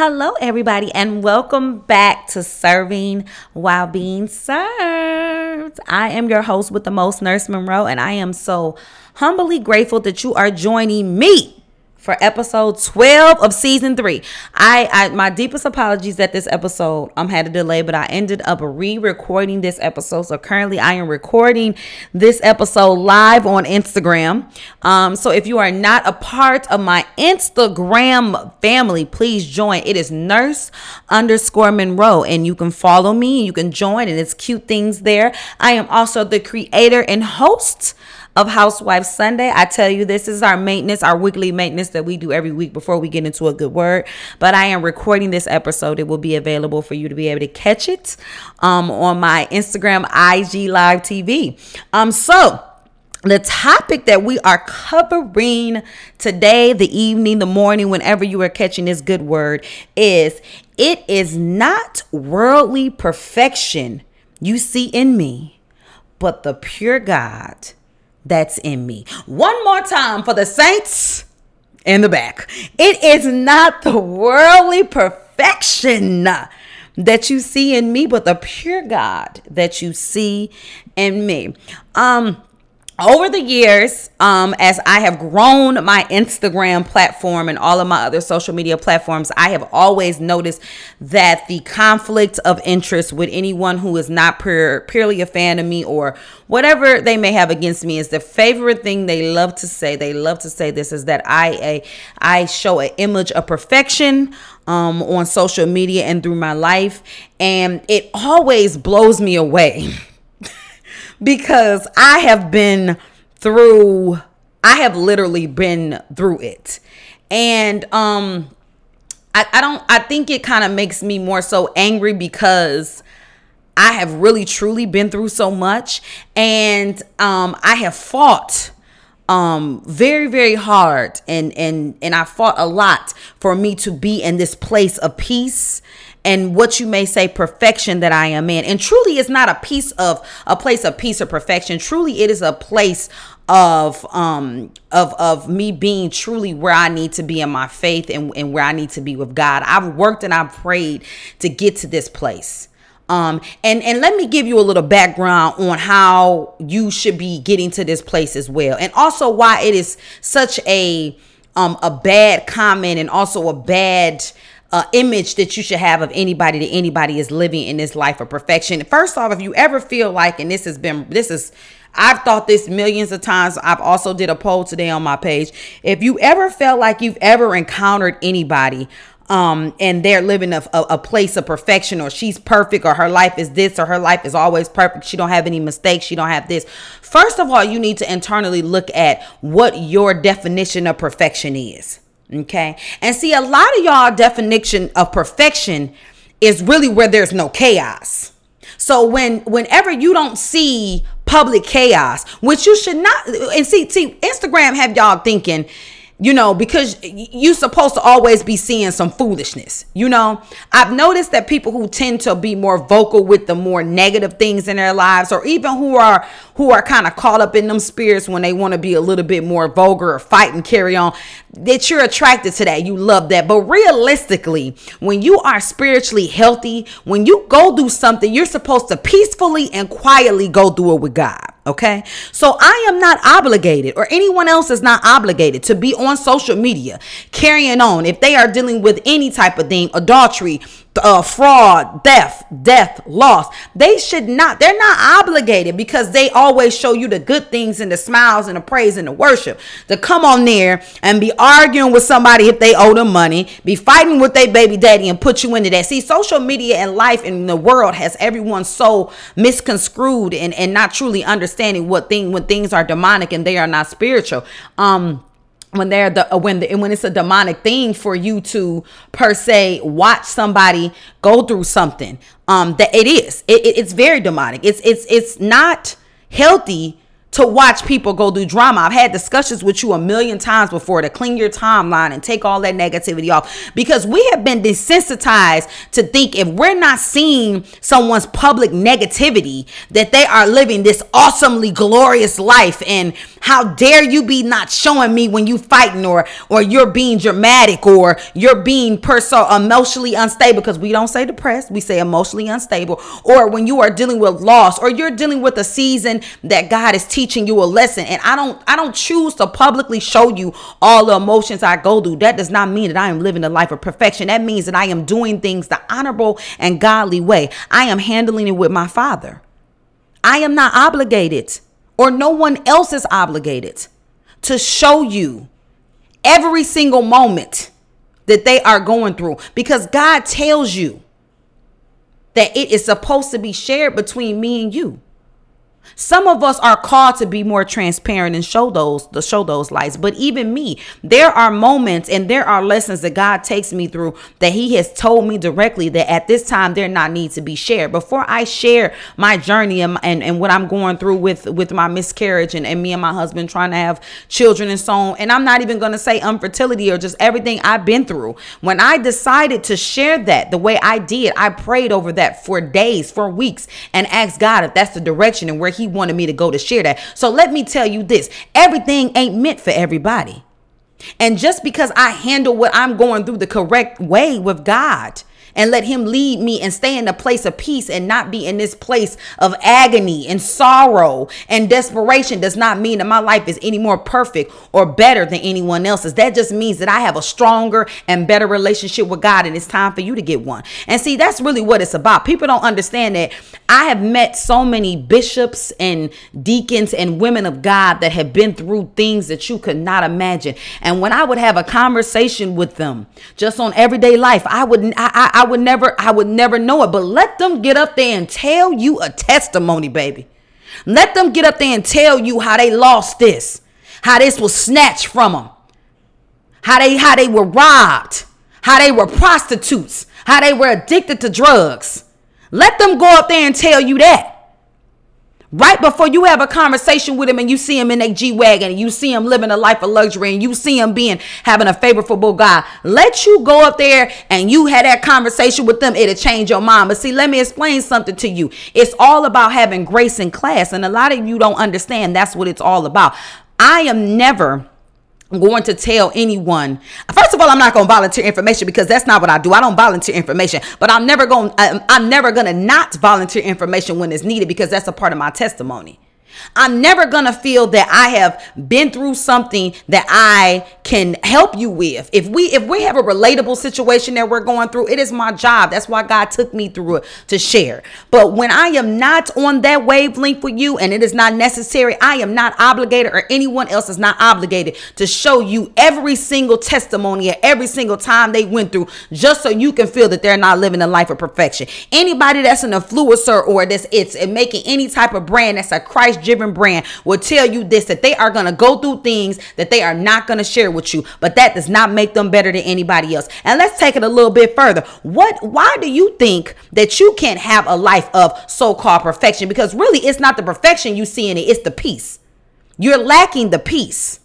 Hello, everybody, and welcome back to Serving While Being Served. I am your host with the most, Nurse Monroe, and I am so humbly grateful that you are joining me for episode 12 of season three. I, I my deepest apologies that this episode um had a delay, but I ended up re-recording this episode. So currently I am recording this episode live on Instagram. Um, so if you are not a part of my Instagram family, please join. It is nurse underscore Monroe, and you can follow me and you can join, and it's cute things there. I am also the creator and host of Housewife Sunday. I tell you, this is our maintenance, our weekly maintenance that we do every week before we get into a good word. But I am recording this episode. It will be available for you to be able to catch it um, on my Instagram, IG Live TV. Um, so the topic that we are covering today, the evening, the morning, whenever you are catching this good word, is it is not worldly perfection you see in me, but the pure God that's in me. One more time for the saints in the back. It is not the worldly perfection that you see in me, but the pure God that you see in me. Um, over the years, um, as I have grown my Instagram platform and all of my other social media platforms, I have always noticed that the conflict of interest with anyone who is not pure, purely a fan of me or whatever they may have against me is the favorite thing they love to say. They love to say this is that I a I show an image of perfection um, on social media and through my life, and it always blows me away. because I have been through I have literally been through it. And um I, I don't I think it kind of makes me more so angry because I have really truly been through so much and um I have fought um very very hard and and and I fought a lot for me to be in this place of peace and what you may say perfection that I am in. And truly it's not a piece of a place of peace or perfection. Truly it is a place of um of of me being truly where I need to be in my faith and, and where I need to be with God. I've worked and I've prayed to get to this place. Um, and and let me give you a little background on how you should be getting to this place as well, and also why it is such a um a bad comment and also a bad uh, image that you should have of anybody that anybody is living in this life of perfection. First off, if you ever feel like, and this has been, this is, I've thought this millions of times. I've also did a poll today on my page. If you ever felt like you've ever encountered anybody um, and they're living a, a, a, place of perfection or she's perfect or her life is this or her life is always perfect she don't have any mistakes she don't have this first of all you need to internally look at what your definition of perfection is Okay. And see, a lot of y'all definition of perfection is really where there's no chaos. So when whenever you don't see public chaos, which you should not and see, see, Instagram have y'all thinking you know, because you're supposed to always be seeing some foolishness. You know, I've noticed that people who tend to be more vocal with the more negative things in their lives, or even who are who are kind of caught up in them spirits when they want to be a little bit more vulgar or fight and carry on, that you're attracted to that. You love that. But realistically, when you are spiritually healthy, when you go do something, you're supposed to peacefully and quietly go through it with God. Okay. So I am not obligated, or anyone else is not obligated to be on social media carrying on if they are dealing with any type of thing, adultery, uh, fraud, theft, death, loss. They should not, they're not obligated because they always show you the good things and the smiles and the praise and the worship to come on there and be arguing with somebody if they owe them money, be fighting with their baby daddy and put you into that. See, social media and life in the world has everyone so misconstrued and, and not truly understanding what thing when things are demonic and they are not spiritual. Um, when they're the when the when it's a demonic thing for you to per se watch somebody go through something um that it is. It, it, it's very demonic. It's it's it's not healthy to watch people go through drama. I've had discussions with you a million times before to clean your timeline and take all that negativity off. Because we have been desensitized to think if we're not seeing someone's public negativity that they are living this awesomely glorious life. And how dare you be not showing me when you fighting or or you're being dramatic or you're being perso emotionally unstable. Because we don't say depressed, we say emotionally unstable. Or when you are dealing with loss or you're dealing with a season that God is teaching you a lesson and I don't I don't choose to publicly show you all the emotions I go through. That does not mean that I am living a life of perfection. That means that I am doing things the honorable and godly way. I am handling it with my father. I am not obligated or no one else is obligated to show you every single moment that they are going through because God tells you that it is supposed to be shared between me and you. Some of us are called to be more transparent and show those to show those lights. But even me, there are moments and there are lessons that God takes me through that He has told me directly that at this time there not need to be shared. Before I share my journey and, and, and what I'm going through with with my miscarriage and, and me and my husband trying to have children and so on. And I'm not even gonna say infertility or just everything I've been through. When I decided to share that the way I did, I prayed over that for days, for weeks, and asked God if that's the direction and where He wanted me to go to share that. So let me tell you this everything ain't meant for everybody. And just because I handle what I'm going through the correct way with God and let him lead me and stay in a place of peace and not be in this place of agony and sorrow and desperation does not mean that my life is any more perfect or better than anyone else's. That just means that I have a stronger and better relationship with God and it's time for you to get one. And see, that's really what it's about. People don't understand that I have met so many bishops and deacons and women of God that have been through things that you could not imagine. And when I would have a conversation with them just on everyday life, I would I, I, I would never I would never know it. But let them get up there and tell you a testimony, baby. Let them get up there and tell you how they lost this, how this was snatched from them, how they how they were robbed, how they were prostitutes, how they were addicted to drugs. Let them go up there and tell you that. Right before you have a conversation with him and you see him in a G Wagon and you see him living a life of luxury and you see him being having a favorable guy, let you go up there and you had that conversation with them, it'll change your mind. But see, let me explain something to you. It's all about having grace in class, and a lot of you don't understand that's what it's all about. I am never going to tell anyone. First of all, I'm not going to volunteer information because that's not what I do. I don't volunteer information, but I'm never going I'm, um, I'm never going to not volunteer information when it's needed because that's a part of my testimony. I'm never going to feel that I have been through something that I can help you with. If we if we have a relatable situation that we're going through, it is my job. That's why God took me through it to share. But when I am not on that wavelength with you and it is not necessary, I am not obligated or anyone else is not obligated to show you every single testimony at every single time they went through just so you can feel that they're not living a life of perfection. Anybody that's an influencer or that's it's making any type of brand that's a Christ driven brand will tell you this that they are going to go through things that they are not going to share with you, but that does not make them better than anybody else. And let's take it a little bit further. What why do you think that you can't have a life of so-called perfection? Because really it's not the perfection you see in it, it's the peace. You're lacking the peace.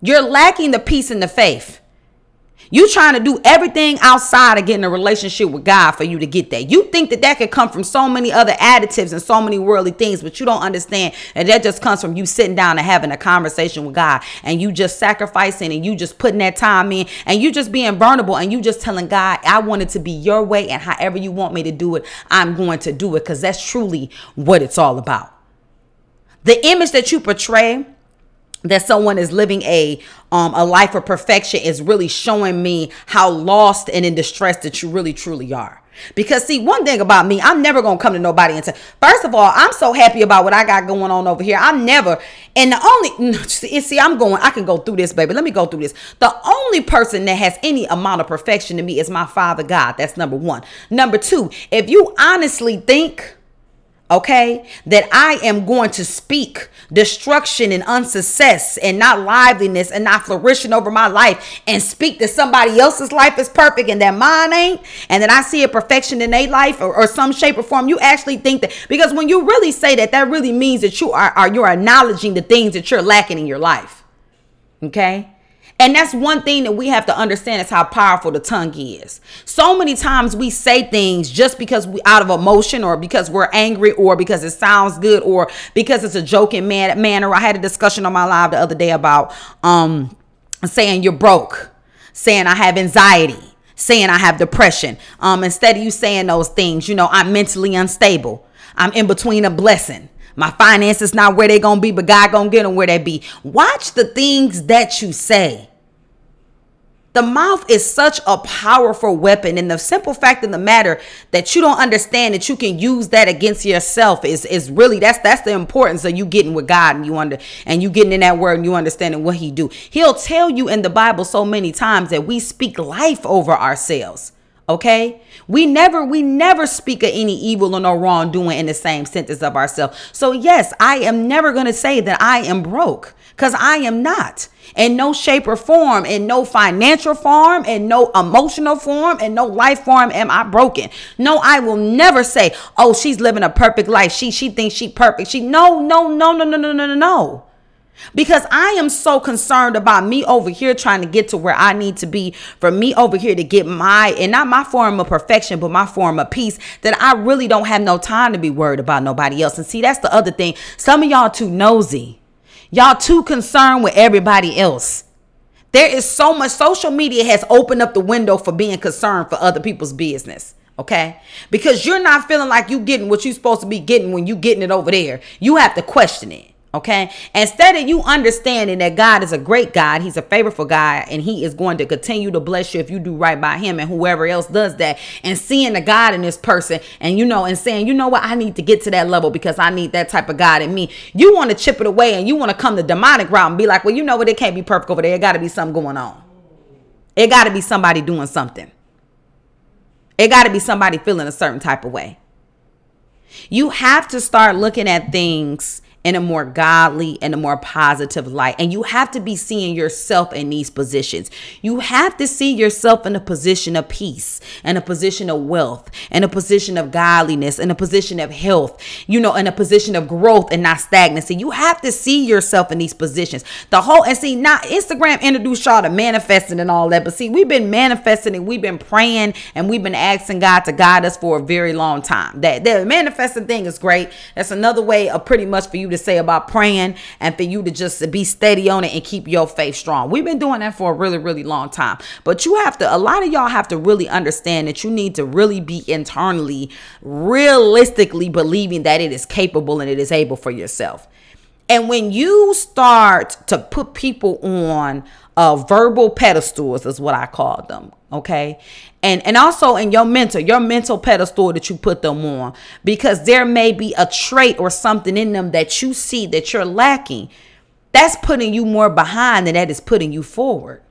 You're lacking the peace in the faith. You trying to do everything outside of getting a relationship with God for you to get that. You think that that could come from so many other additives and so many worldly things, but you don't understand that that just comes from you sitting down and having a conversation with God and you just sacrificing and you just putting that time in and you just being burnable and you just telling God, I want it to be your way and however you want me to do it, I'm going to do it because that's truly what it's all about. The image that you portray that someone is living a um a life of perfection is really showing me how lost and in distress that you really truly are. Because see, one thing about me, I'm never gonna come to nobody and say, first of all, I'm so happy about what I got going on over here. I'm never, and the only see, I'm going, I can go through this, baby. Let me go through this. The only person that has any amount of perfection to me is my father God. That's number one. Number two, if you honestly think okay that i am going to speak destruction and unsuccess and not liveliness and not flourishing over my life and speak that somebody else's life is perfect and that mine ain't and that i see a perfection in their life or, or some shape or form. You actually think that because when you really say that that really means that you are, are you're acknowledging the things that you're lacking in your life okay and that's one thing that we have to understand is how powerful the tongue is. So many times we say things just because we out of emotion or because we're angry or because it sounds good or because it's a joking man manner. I had a discussion on my live the other day about um saying you're broke, saying I have anxiety, saying I have depression. Um instead of you saying those things, you know, I'm mentally unstable. I'm in between a blessing. My finances not where they gonna be, but God gonna get them where they be. Watch the things that you say. The mouth is such a powerful weapon, and the simple fact of the matter that you don't understand that you can use that against yourself is is really that's that's the importance of you getting with God and you under and you getting in that word and you understanding what He do. He'll tell you in the Bible so many times that we speak life over ourselves. Okay? We never we never speak of any evil or no wrongdoing in the same sentence of ourselves. So yes, I am never going to say that I am broke cuz I am not. In no shape or form, in no financial form, in no emotional form, in no life form am I broken. No, I will never say, "Oh, she's living a perfect life. She she thinks she perfect." She no, no, no, no, no, no, no, no. Because I am so concerned about me over here trying to get to where I need to be, for me over here to get my, and not my form of perfection, but my form of peace, that I really don't have no time to be worried about nobody else. And see, that's the other thing. Some of y'all too nosy. Y'all too concerned with everybody else. There is so much social media has opened up the window for being concerned for other people's business okay because you're not feeling like you're getting what you're supposed to be getting when you're getting it over there you have to question it Okay. Instead of you understanding that God is a great God, He's a favorable God, and He is going to continue to bless you if you do right by Him and whoever else does that, and seeing the God in this person, and you know, and saying, you know what, I need to get to that level because I need that type of God in me. You want to chip it away and you want to come the demonic route and be like, well, you know what, it can't be perfect over there. It got to be something going on. It got to be somebody doing something. It got to be somebody feeling a certain type of way. You have to start looking at things in a more godly and a more positive light. And you have to be seeing yourself in these positions. You have to see yourself in a position of peace, in a position of wealth, in a position of godliness, in a position of health, you know, in a position of growth and not stagnancy. You have to see yourself in these positions. The whole, and see, not Instagram introduced y'all to manifesting and all that, but see, we've been manifesting and we've been praying and we've been asking God to guide us for a very long time. That the manifesting thing is great. That's another way of pretty much for you to say about praying and for you to just be steady on it and keep your faith strong. We've been doing that for a really, really long time. But you have to, a lot of y'all have to really understand that you need to really be internally, realistically believing that it is capable and it is able for yourself. And when you start to put people on uh, verbal pedestals, is what I call them, okay? and and also in your mental your mental pedestal that you put them on because there may be a trait or something in them that you see that you're lacking that's putting you more behind than that is putting you forward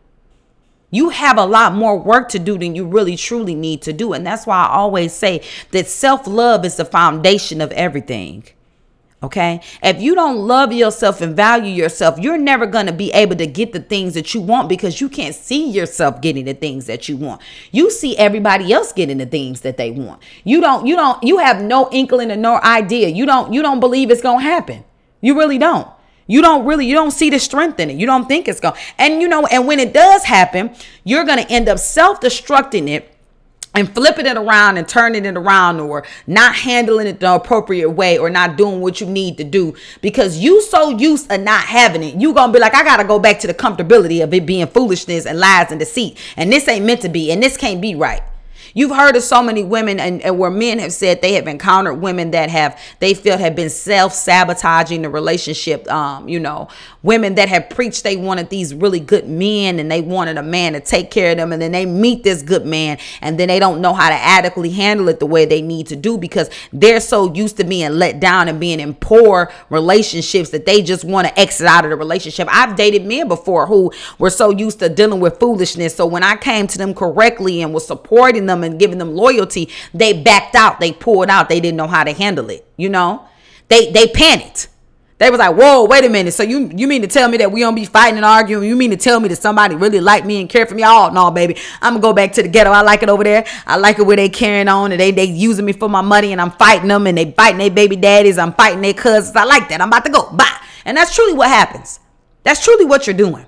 you have a lot more work to do than you really truly need to do and that's why i always say that self-love is the foundation of everything Okay. If you don't love yourself and value yourself, you're never going to be able to get the things that you want because you can't see yourself getting the things that you want. You see everybody else getting the things that they want. You don't, you don't, you have no inkling and no idea. You don't, you don't believe it's going to happen. You really don't. You don't really, you don't see the strength in it. You don't think it's going. And you know, and when it does happen, you're going to end up self-destructing it and flipping it around and turning it around or not handling it the appropriate way or not doing what you need to do because you so used to not having it. You gonna be like i gotta go back to the comfortability of it being foolishness and lies and deceit. And this ain't meant to be and this can't be right You've heard of so many women and, and, where men have said they have encountered women that have they feel have been self-sabotaging the relationship. Um, you know, women that have preached they wanted these really good men and they wanted a man to take care of them, and then they meet this good man and then they don't know how to adequately handle it the way they need to do because they're so used to being let down and being in poor relationships that they just want to exit out of the relationship. I've dated men before who were so used to dealing with foolishness. So when I came to them correctly and was supporting them them and giving them loyalty, they backed out, they pulled out, they didn't know how to handle it. You know, they they panicked. They was like, "Whoa, wait a minute. So you you mean to tell me that we don't be fighting and arguing? You mean to tell me that somebody really like me and care for me? Oh no, baby. I'm gonna go back to the ghetto. I like it over there. I like it where they carrying on and they they using me for my money and I'm fighting them and they fighting their baby daddies. I'm fighting their cousins. I like that. I'm about to go. Bye. And that's truly what happens. That's truly what you're doing.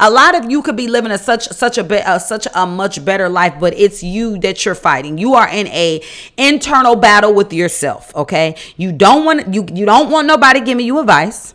A lot of you could be living a such such a bit uh, such a much better life, but it's you that you're fighting. You are in a internal battle with yourself. Okay, you don't want you you don't want nobody giving you advice.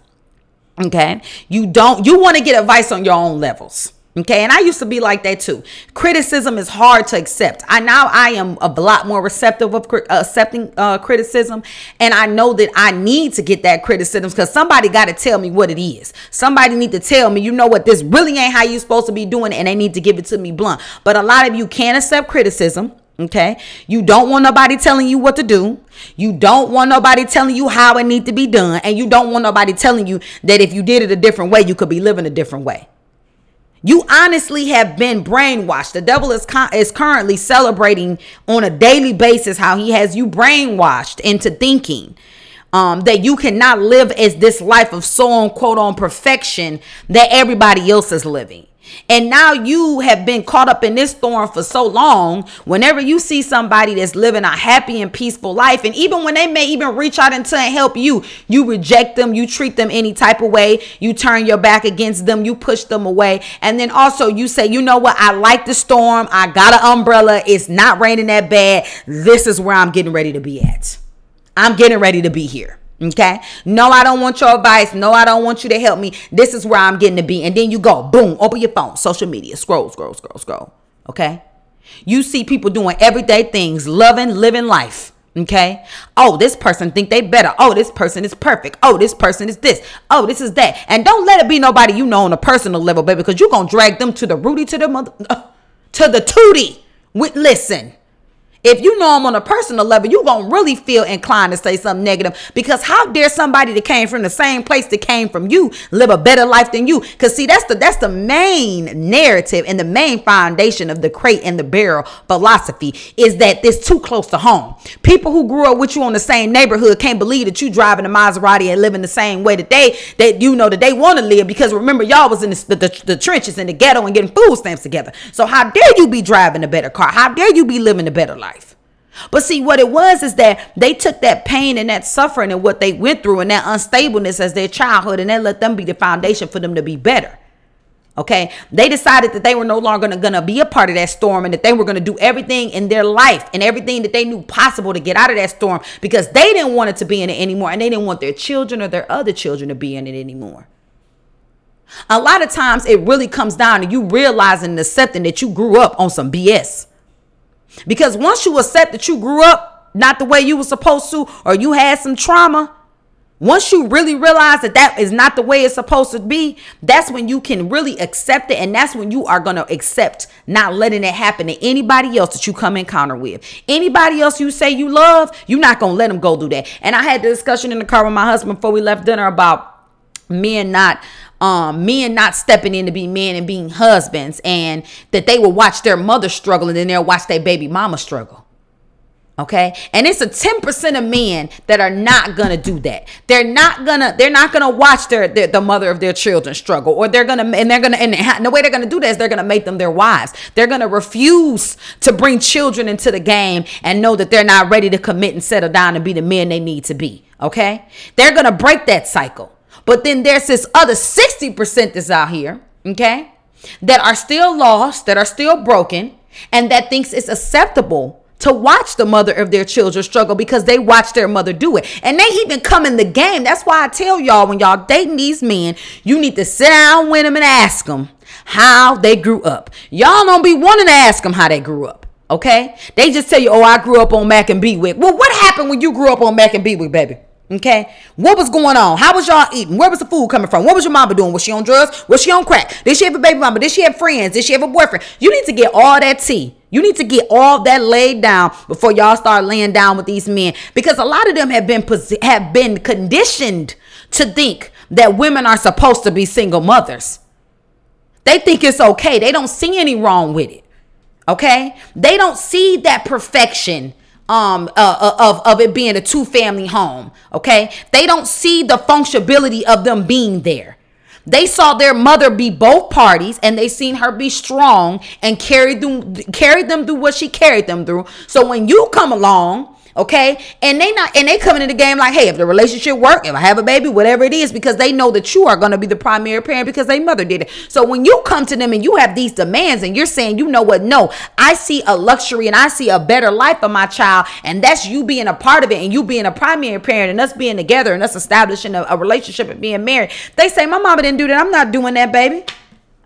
Okay, you don't you want to get advice on your own levels. Okay, and I used to be like that too. Criticism is hard to accept. I now I am a lot more receptive of uh, accepting uh, criticism, and I know that I need to get that criticism because somebody got to tell me what it is. Somebody need to tell me, you know what, this really ain't how you supposed to be doing, it, and they need to give it to me blunt. But a lot of you can't accept criticism. Okay. You don't want nobody telling you what to do. You don't want nobody telling you how it need to be done. And you don't want nobody telling you that if you did it a different way, you could be living a different way. You honestly have been brainwashed. The devil is con- is currently celebrating on a daily basis how he has you brainwashed into thinking um, that you cannot live as this life of so on quote on perfection that everybody else is living. And now you have been caught up in this storm for so long. Whenever you see somebody that's living a happy and peaceful life, and even when they may even reach out and help you, you reject them, you treat them any type of way, you turn your back against them, you push them away. And then also you say, you know what, I like the storm, I got an umbrella, it's not raining that bad. This is where I'm getting ready to be at. I'm getting ready to be here. Okay. No, I don't want your advice. No, I don't want you to help me. This is where I'm getting to be. And then you go, boom, open your phone, social media, scroll, scroll, scroll, scroll. Okay. You see people doing everyday things, loving, living life. Okay. Oh, this person think they better. Oh, this person is perfect. Oh, this person is this. Oh, this is that. And don't let it be nobody you know on a personal level, baby, because you're gonna drag them to the Rudy, to the mother, to the Tootie. With listen. If you know them on a personal level, you're going to really feel inclined to say something negative because how dare somebody that came from the same place that came from you live a better life than you? Because see, that's the that's the main narrative and the main foundation of the crab and the barrel philosophy is that this too close to home. People who grew up with you on the same neighborhood can't believe that you driving a Maserati and living the same way that they that you know that they want to live because remember y'all was in the, the, the trenches in the ghetto and getting food stamps together. So how dare you be driving a better car? How dare you be living a better life? But see, what it was is that they took that pain and that suffering and what they went through and that unstableness as their childhood and they let them be the foundation for them to be better. Okay. They decided that they were no longer going to be a part of that storm and that they were going to do everything in their life and everything that they knew possible to get out of that storm because they didn't want it to be in it anymore and they didn't want their children or their other children to be in it anymore. A lot of times it really comes down to you realizing and accepting that you grew up on some BS. Because once you accept that you grew up not the way you were supposed to, or you had some trauma, once you really realize that that is not the way it's supposed to be, that's when you can really accept it. And that's when you are going to accept not letting it happen to anybody else that you come encounter with. Anybody else you say you love, you're not going to let them go do that. And I had the discussion in the car with my husband before we left dinner about men not um men not stepping in to be men and being husbands and that they will watch their mother struggle and then they'll watch their baby mama struggle. Okay? And it's a 10% of men that are not gonna do that. They're not gonna they're not gonna watch their, their the mother of their children struggle or they're gonna and they're gonna and the way they're gonna do that is they're gonna make them their wives. They're gonna refuse to bring children into the game and know that they're not ready to commit and settle down and be the men they need to be. Okay? They're gonna break that cycle but then there's this other 60% that's out here, okay, that are still lost, that are still broken, and that thinks it's acceptable to watch the mother of their children struggle because they watch their mother do it. And they even come in the game. That's why I tell y'all when y'all dating these men, you need to sit down with them and ask them how they grew up. Y'all don't be wanting to ask them how they grew up. Okay? They just tell you, oh, I grew up on Mac and B-Wick. Well, what happened when you grew up on Mac and B-Wick, baby? Okay, what was going on? How was y'all eating? Where was the food coming from? What was your mama doing? Was she on drugs? Was she on crack? Did she have a baby mama? Did she have friends? Did she have a boyfriend? You need to get all that tea. You need to get all that laid down before y'all start laying down with these men because a lot of them have been have been conditioned to think that women are supposed to be single mothers. They think it's okay. They don't see any wrong with it. Okay? They don't see that perfection um uh, uh, of of it being a two family home okay? They don't see the functionality of them being there. They saw their mother be both parties and they seen her be strong and carried them carried them through what she carried them through. So when you come along Okay. And they not and they coming in the game like, hey, if the relationship work, if I have a baby, whatever it is, because they know that you are gonna be the primary parent because they mother did it. So when you come to them and you have these demands and you're saying, you know what, no, I see a luxury and I see a better life for my child, and that's you being a part of it and you being a primary parent and us being together and us establishing a, a relationship and being married. They say, My mama didn't do that. I'm not doing that, baby.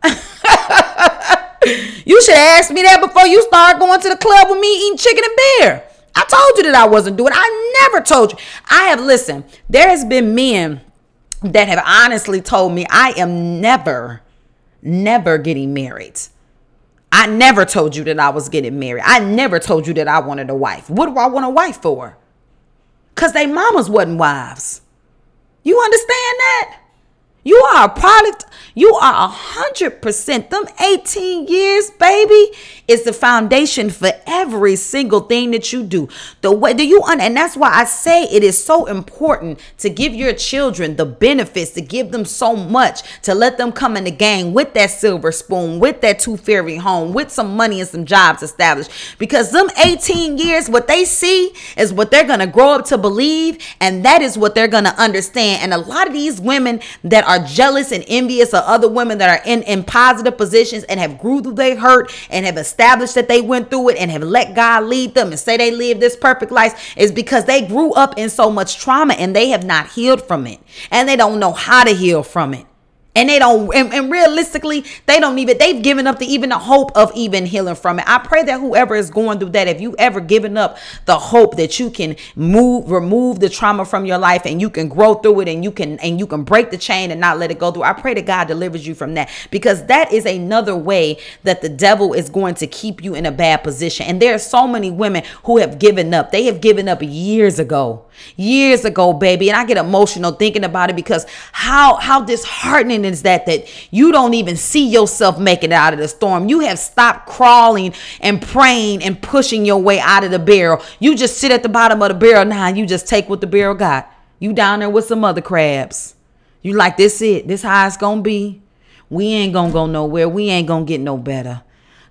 you should ask me that before you start going to the club with me eating chicken and beer. I told you that I wasn't doing. I never told you. I have listened. There has been men that have honestly told me I am never, never getting married. I never told you that I was getting married. I never told you that I wanted a wife. What do I want a wife for? Cause they mamas wasn't wives. You understand that? You are a product. You are a hundred percent. Them 18 years, baby, is the foundation for every single thing that you do. The way do you un- and that's why I say it is so important to give your children the benefits, to give them so much, to let them come in the game with that silver spoon, with that two fairy home, with some money and some jobs established. Because them 18 years, what they see is what they're gonna grow up to believe, and that is what they're gonna understand. And a lot of these women that are are jealous and envious of other women that are in, in positive positions and have grew through their hurt and have established that they went through it and have let God lead them and say they live this perfect life is because they grew up in so much trauma and they have not healed from it. And they don't know how to heal from it and they don't and, and, realistically they don't even they've given up the even the hope of even healing from it. I pray that whoever is going through that if you ever given up the hope that you can move remove the trauma from your life and you can grow through it and you can and you can break the chain and not let it go through i pray that god delivers you from that. Because that is another way that the devil is going to keep you in a bad position. And there are so many women who have given up. They have given up years ago. Years ago baby. And i get emotional thinking about it because how how disheartening is that that you don't even see yourself making it out of the storm. You have stopped crawling and praying and pushing your way out of the barrel. You just sit at the bottom of the barrel. Now you just take what the barrel got. You down there with some other crabs. You like this it. This how it's gonna be. We ain't gonna go nowhere. We ain't gonna get no better.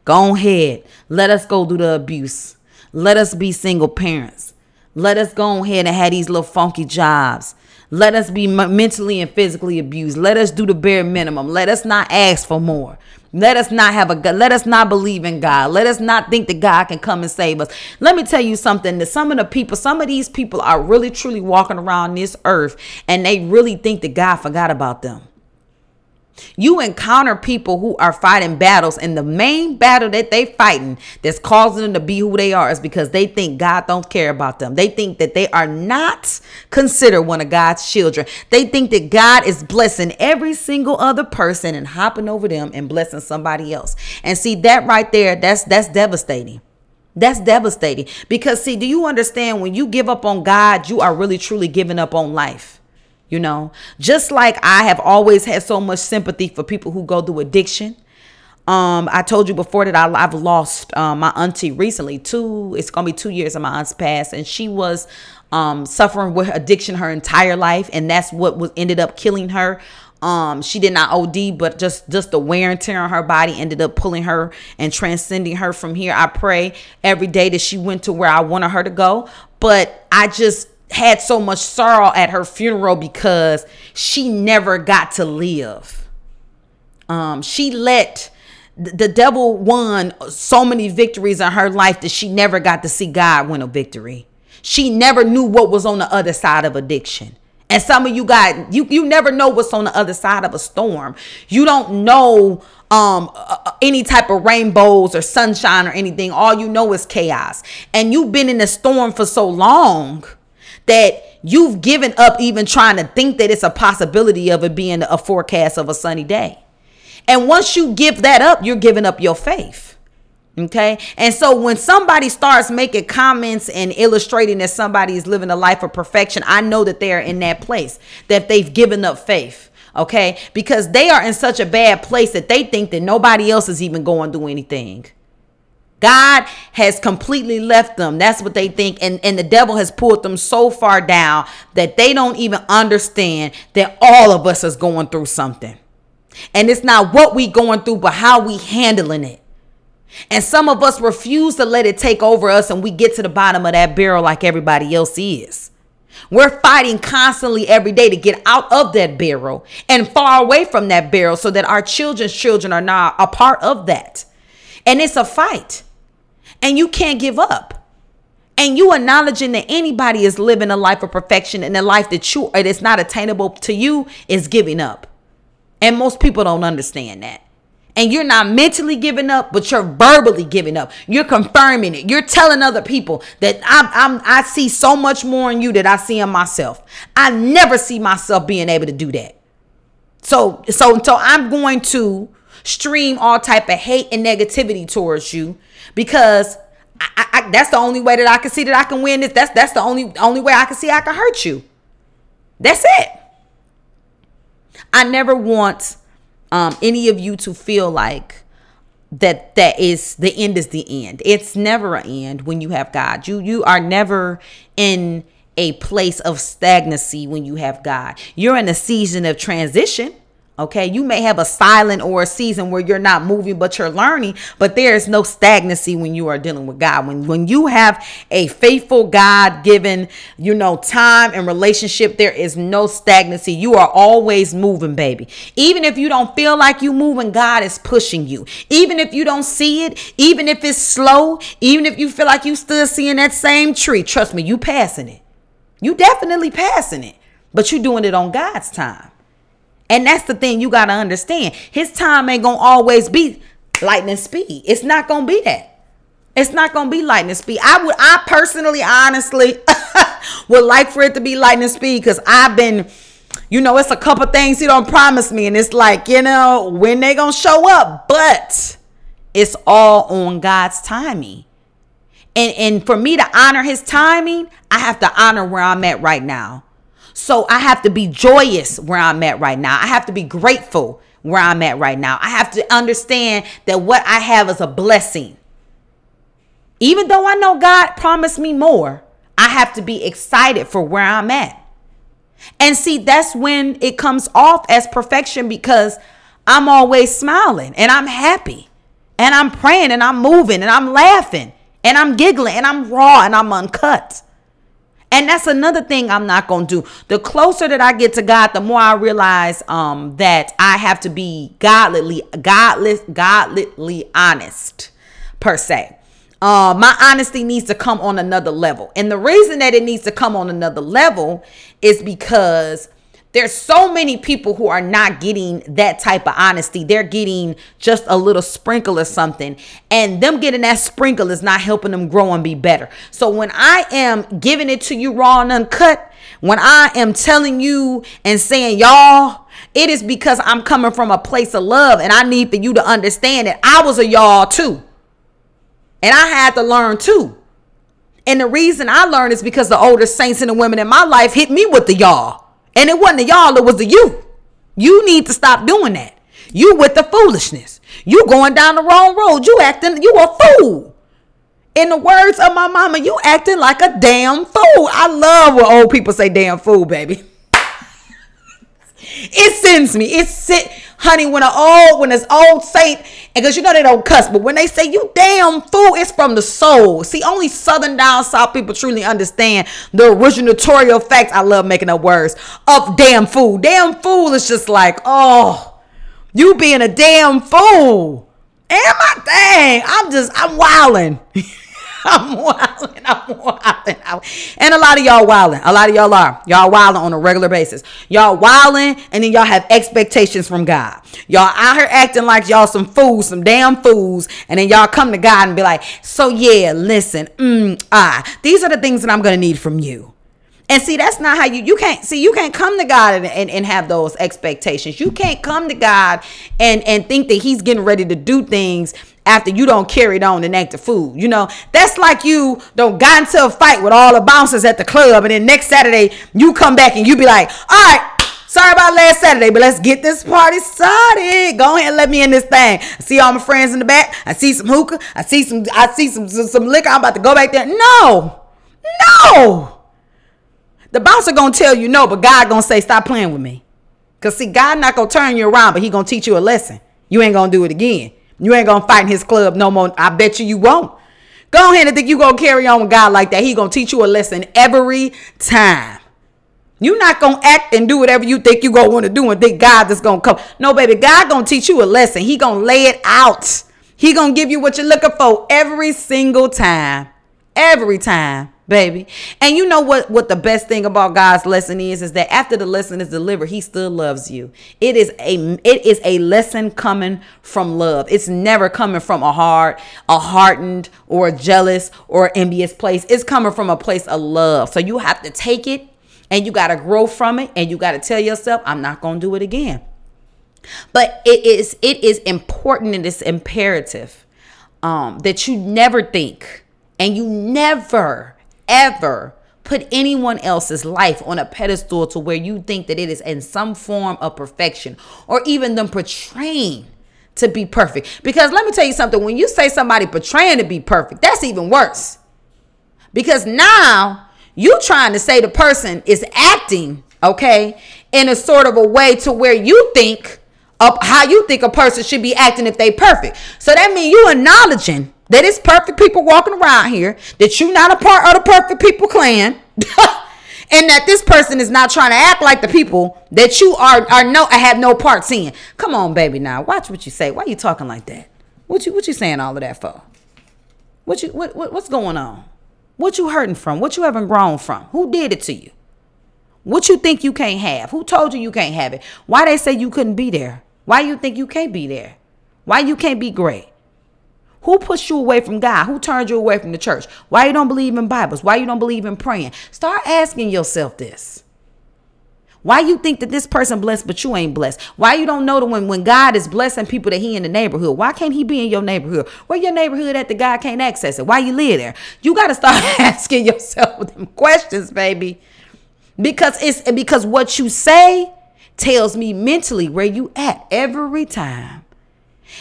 Go ahead. Let us go do the abuse. Let us be single parents. Let us go ahead and have these little funky jobs. Let us be mentally and physically abused. Let us do the bare minimum. Let us not ask for more. Let us not have a. Let us not believe in God. Let us not think that God can come and save us. Let me tell you something that some of the people, some of these people are really truly walking around this earth and they really think that God forgot about them. You encounter people who are fighting battles, and the main battle that they fighting that's causing them to be who they are is because they think God don't care about them. They think that they are not considered one of God's children. They think that God is blessing every single other person and hopping over them and blessing somebody else. And see that right there, that's that's devastating. That's devastating. Because see, do you understand when you give up on God, you are really truly giving up on life you know? Just like i have always had so much sympathy for people who go through addiction. Um i told you before that I, have lost um, my auntie recently. Two it's gonna be two years of my aunt's passed and she was um suffering with addiction her entire life and that's what was ended up killing her. Um she did not od but just just the wear and tear on her body ended up pulling her and transcending her from here. I pray every day that she went to where i wanted her to go but i just had so much sorrow at her funeral because she never got to live. Um, she let the devil won so many victories in her life that she never got to see God win a victory. She never knew what was on the other side of addiction. And some of you got you you never know what's on the other side of a storm. You don't know um any type of rainbows or sunshine or anything. All you know is chaos. And you've been in a storm for so long that you've given up even trying to think that it's a possibility of it being a forecast of a sunny day. And once you give that up, you're giving up your faith. Okay. And so when somebody starts making comments and illustrating that somebody is living a life of perfection, I know that they are in that place, that they've given up faith. Okay. Because they are in such a bad place that they think that nobody else is even going through anything. God has completely left them. That's what they think. And, and the devil has pulled them so far down that they don't even understand that all of us is going through something. And it's not what we going through, but how we handling it. And some of us refuse to let it take over us and we get to the bottom of that barrel like everybody else is. We're fighting constantly every day to get out of that barrel and far away from that barrel so that our children's children are not a part of that. And it's a fight. And you can't give up. And you acknowledging that anybody is living a life of perfection and a life that you it is not attainable to you is giving up. And most people don't understand that. And you're not mentally giving up, but you're verbally giving up. You're confirming it. You're telling other people that I'm, I'm I see so much more in you that I see in myself. I never see myself being able to do that. So so so I'm going to stream all type of hate and negativity towards you because I, I, that's the only way that I can see that I can win this. That's that's the only only way I can see I can hurt you. That's it. I never want um, any of you to feel like that that is the end is the end. It's never an end when you have God. You you are never in a place of stagnancy when you have God. You're in a season of transition. Okay, you may have a silent or a season where you're not moving, but you're learning. But there is no stagnancy when you are dealing with God. When when you have a faithful God given, you know, time and relationship, there is no stagnancy. You are always moving, baby. Even if you don't feel like you moving, God is pushing you. Even if you don't see it, even if it's slow, even if you feel like you still seeing that same tree, trust me, you passing it. You definitely passing it, but you're doing it on God's time. And that's the thing you got to understand. His time ain't going to always be lightning speed. It's not going to be that. It's not going to be lightning speed. I would I personally honestly would like for it to be lightning speed cuz I've been you know, it's a couple things he don't promise me and it's like, you know, when they to show up, but it's all on God's timing. And and for me to honor his timing, I have to honor where I'm at right now. So I have to be joyous where I'm at right now. I have to be grateful where I'm at right now. I have to understand that what I have is a blessing. Even though I know God promised me more, I have to be excited for where I'm at. And see, that's when it comes off as perfection because I'm always smiling and I'm happy and I'm praying and I'm moving and I'm laughing and I'm giggling and I'm raw and I'm uncut. And that's another thing I'm not going to do. The closer that I get to God, the more I realize um, that I have to be godly, godless, godly honest, per se. Uh, my honesty needs to come on another level. And the reason that it needs to come on another level is because there's so many people who are not getting that type of honesty. They're getting just a little sprinkle or something. And them getting that sprinkle is not helping them grow and be better. So when I am giving it to you raw and uncut, when I am telling you and saying, y'all, it is because I'm coming from a place of love and I need for you to understand that I was a y'all too. And I had to learn too. And the reason I learned is because the older saints and the women in my life hit me with the y'all. And it wasn't the y'all, it was the you. You need to stop doing that. You with the foolishness. You going down the wrong road. You acting, you a fool. In the words of my mama, you acting like a damn fool. I love when old people say damn fool, baby. it sends me. It sit honey, when an old, when it's old saint, and because you know they don't cuss, but when they say you damn fool, it's from the soul. See, only Southern down South people truly understand the originatorial facts. I love making up words of damn fool. Damn fool is just like, oh, you being a damn fool. Am I dang? I'm just, I'm wilding. I'm wilding. I'm wilding. And a lot of y'all wilding. A lot of y'all are. Y'all wilding on a regular basis. Y'all wilding, and then y'all have expectations from God. Y'all out here acting like y'all some fools, some damn fools, and then y'all come to God and be like, "So yeah, listen, mm, ah, these are the things that I'm gonna need from you." And see, that's not how you you can't see you can't come to God and, and, and, have those expectations. You can't come to God and and think that He's getting ready to do things after you don't carry it on and act a fool. You know, that's like you don't got into a fight with all the bouncers at the club, and then next Saturday you come back and you be like, all right, Sorry about last Saturday, but let's get this party started. Go ahead and let me in this thing. I see all my friends in the back. I see some hookah. I see some. I see some some, some liquor. I'm about to go back there. No, no. The bouncer gonna tell you no, but God gonna say stop playing with me. Cause see, God not gonna turn you around, but He gonna teach you a lesson. You ain't gonna do it again. You ain't gonna fight in His club no more. I bet you you won't. Go ahead and think you gonna carry on with God like that. He gonna teach you a lesson every time. You're not gonna act and do whatever you think you gonna want to do and think God is gonna come. No, baby, God gonna teach you a lesson. He gonna lay it out. He gonna give you what you're looking for every single time. Every time, baby. And you know what what the best thing about God's lesson is is that after the lesson is delivered, he still loves you. It is a it is a lesson coming from love. It's never coming from a hard, a hardened or a jealous or envious place. It's coming from a place of love. So you have to take it and you got to grow from it and you got to tell yourself i'm not going to do it again but it is it is important and it's imperative um, that you never think and you never ever put anyone else's life on a pedestal to where you think that it is in some form of perfection or even them portraying to be perfect because let me tell you something when you say somebody portraying to be perfect that's even worse because now you trying to say the person is acting, okay, in a sort of a way to where you think of how you think a person should be acting if they perfect. So that means you acknowledging that it's perfect people walking around here, that you're not a part of the perfect people clan. and that this person is not trying to act like the people that you are are no I have no parts in. Come on, baby, now watch what you say. Why you talking like that? What you what you saying all of that for? What you what, what what's going on? What you hurting from? What you haven't grown from? Who did it to you? What you think you can't have? Who told you you can't have it? Why they say you couldn't be there? Why you think you can't be there? Why you can't be great? Who pushed you away from God? Who turned you away from the church? Why you don't believe in Bibles? Why you don't believe in praying? Start asking yourself this. Why you think that this person blessed but you ain't blessed? Why you don't know that when, when God is blessing people that he in the neighborhood? Why can't he be in your neighborhood? Where your neighborhood at the God can't access it? Why you live there? You got to start asking yourself them questions, baby. Because it's because what you say tells me mentally where you at every time.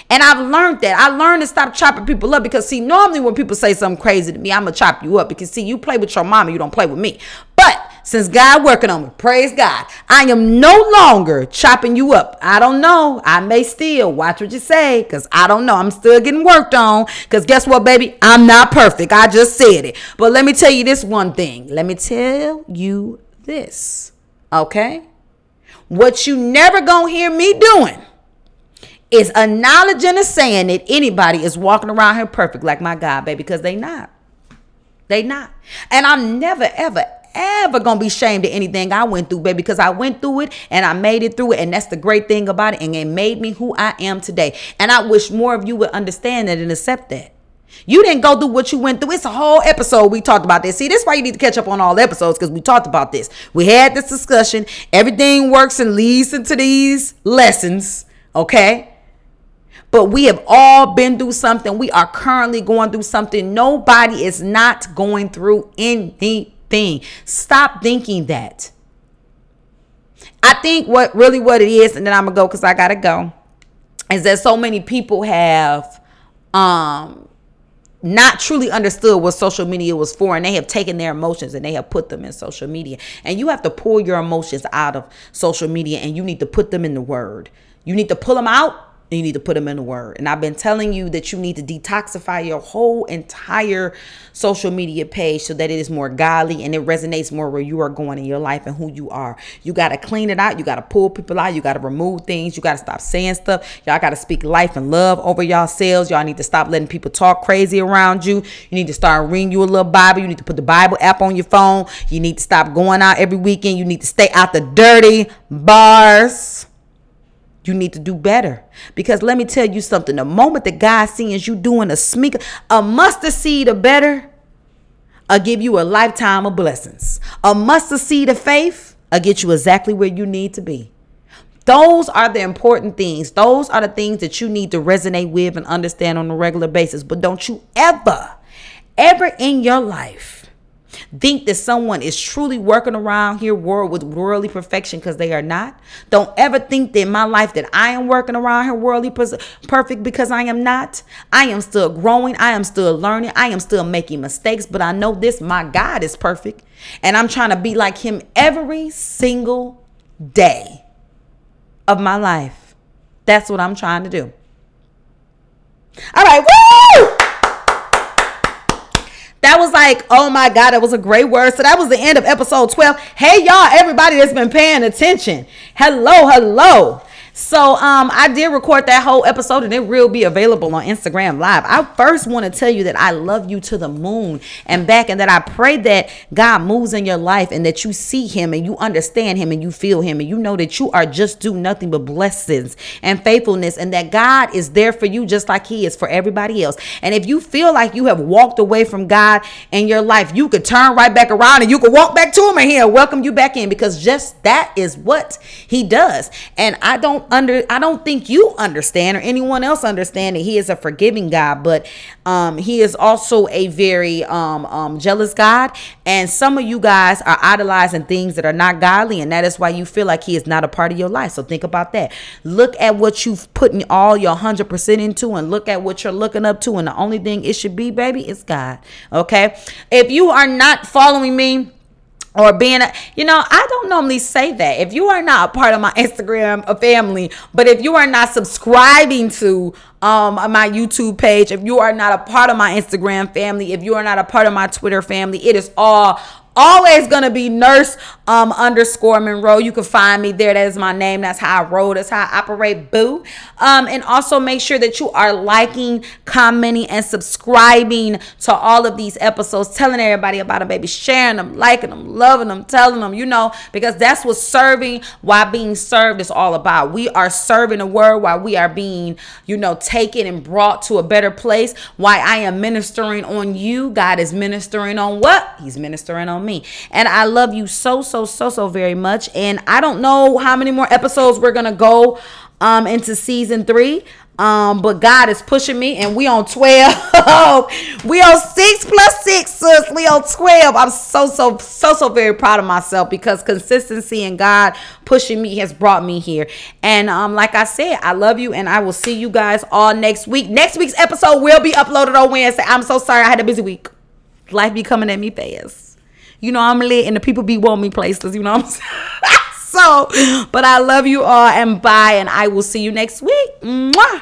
And I've learned that. I learned to stop chopping people up because see, normally when people say something crazy to me, I'm gonna chop you up because see, you play with your mama, you don't play with me. But since God working on me, praise God. I am no longer chopping you up. I don't know. I may still watch what you say because I don't know. I'm still getting worked on because guess what, baby? I'm not perfect. I just said it. But let me tell you this one thing. Let me tell you this. Okay? What you never gonna hear me doing is acknowledging and saying that anybody is walking around here perfect like my God, baby, because they not. They not. And I'm never, ever, ever gonna be ashamed of anything I went through, baby, because I went through it and I made it through it. And that's the great thing about it. And it made me who I am today. And I wish more of you would understand that and accept that. You didn't go through what you went through. It's a whole episode we talked about this. See, this is why you need to catch up on all episodes because we talked about this. We had this discussion. Everything works and leads into these lessons. Okay. But we have all been through something. We are currently going through something. Nobody is not going through anything. Stop thinking that. I think what really what it is, and then I'm gonna go because I gotta go, is that so many people have um not truly understood what social media was for and they have taken their emotions and they have put them in social media and you have to pull your emotions out of social media and you need to put them in the word you need to pull them out you need to put them in the word. And I've been telling you that you need to detoxify your whole entire social media page so that it is more godly and it resonates more where you are going in your life and who you are. You got to clean it out. You got to pull people out. You got to remove things. You got to stop saying stuff. Y'all got to speak life and love over yourselves. Y'all need to stop letting people talk crazy around you. You need to start reading you a little Bible. You need to put the Bible app on your phone. You need to stop going out every weekend. You need to stay out the dirty bars. You need to do better. Because let me tell you something. The moment that God sees you doing a smeek, a mustard seed of better, I'll give you a lifetime of blessings. A mustard seed of faith, I'll get you exactly where you need to be. Those are the important things. Those are the things that you need to resonate with and understand on a regular basis. But don't you ever, ever in your life think that someone is truly working around here world with worldly perfection because they are not. Don't ever think that my life that I am working around here worldly perfect because I am not. I am still growing. I am still learning. I am still making mistakes, but I know this my God is perfect. And I'm trying to be like him every single day of my life. That's what I'm trying to do. All right, woo! That was like, oh my God, that was a great word. So that was the end of episode 12. Hey, y'all, everybody that's been paying attention. Hello, hello. So um I did record that whole episode and it will be available on Instagram live. I first want to tell you that I love you to the moon and back and that I pray that God moves in your life and that you see him and you understand him and you feel him and you know that you are just do nothing but blessings and faithfulness and that God is there for you just like he is for everybody else. And if you feel like you have walked away from God in your life, you could turn right back around and you could walk back to him and he'll welcome you back in because just that is what he does. And I don't don't under I don't think you understand or anyone else understand that he is a forgiving God, but um he is also a very um um jealous God. And some of you guys are idolizing things that are not godly, and that is why you feel like he is not a part of your life. So think about that. Look at what you've put all your hundred percent into and look at what you're looking up to. And the only thing it should be, baby, is God. Okay. If you are not following me, or being a, you know i don't normally say that. If you are not a part of my instagram family but if you are not subscribing to um my youtube page if you are not a part of my instagram family if you are not a part of my twitter family it is all always gonna be nurse um underscore monroe. You can find me there. That is my name. That's how i roll. That's how i operate. Boo. Um and also make sure that you are liking commenting and subscribing to all of these episodes. Telling everybody about them baby. Sharing them liking them loving them telling them you know because that's what serving while being served is all about. We are serving the word while we are being you know taken and brought to a better place. Why i am ministering on you. God is ministering on what? He's ministering on me. And I love you so, so, so, so very much. And I don't know how many more episodes we're going to go um, into season three. Um, but God is pushing me, and we on 12. we on six plus six, sis. We on 12. I'm so, so, so, so very proud of myself because consistency and God pushing me has brought me here. And um, like I said, I love you, and I will see you guys all next week. Next week's episode will be uploaded on Wednesday. I'm so sorry I had a busy week. Life be coming at me fast you know, I'm lit and the people be wanting me places, you know I'm saying? so, but I love you all and bye. And I will see you next week. Mwah.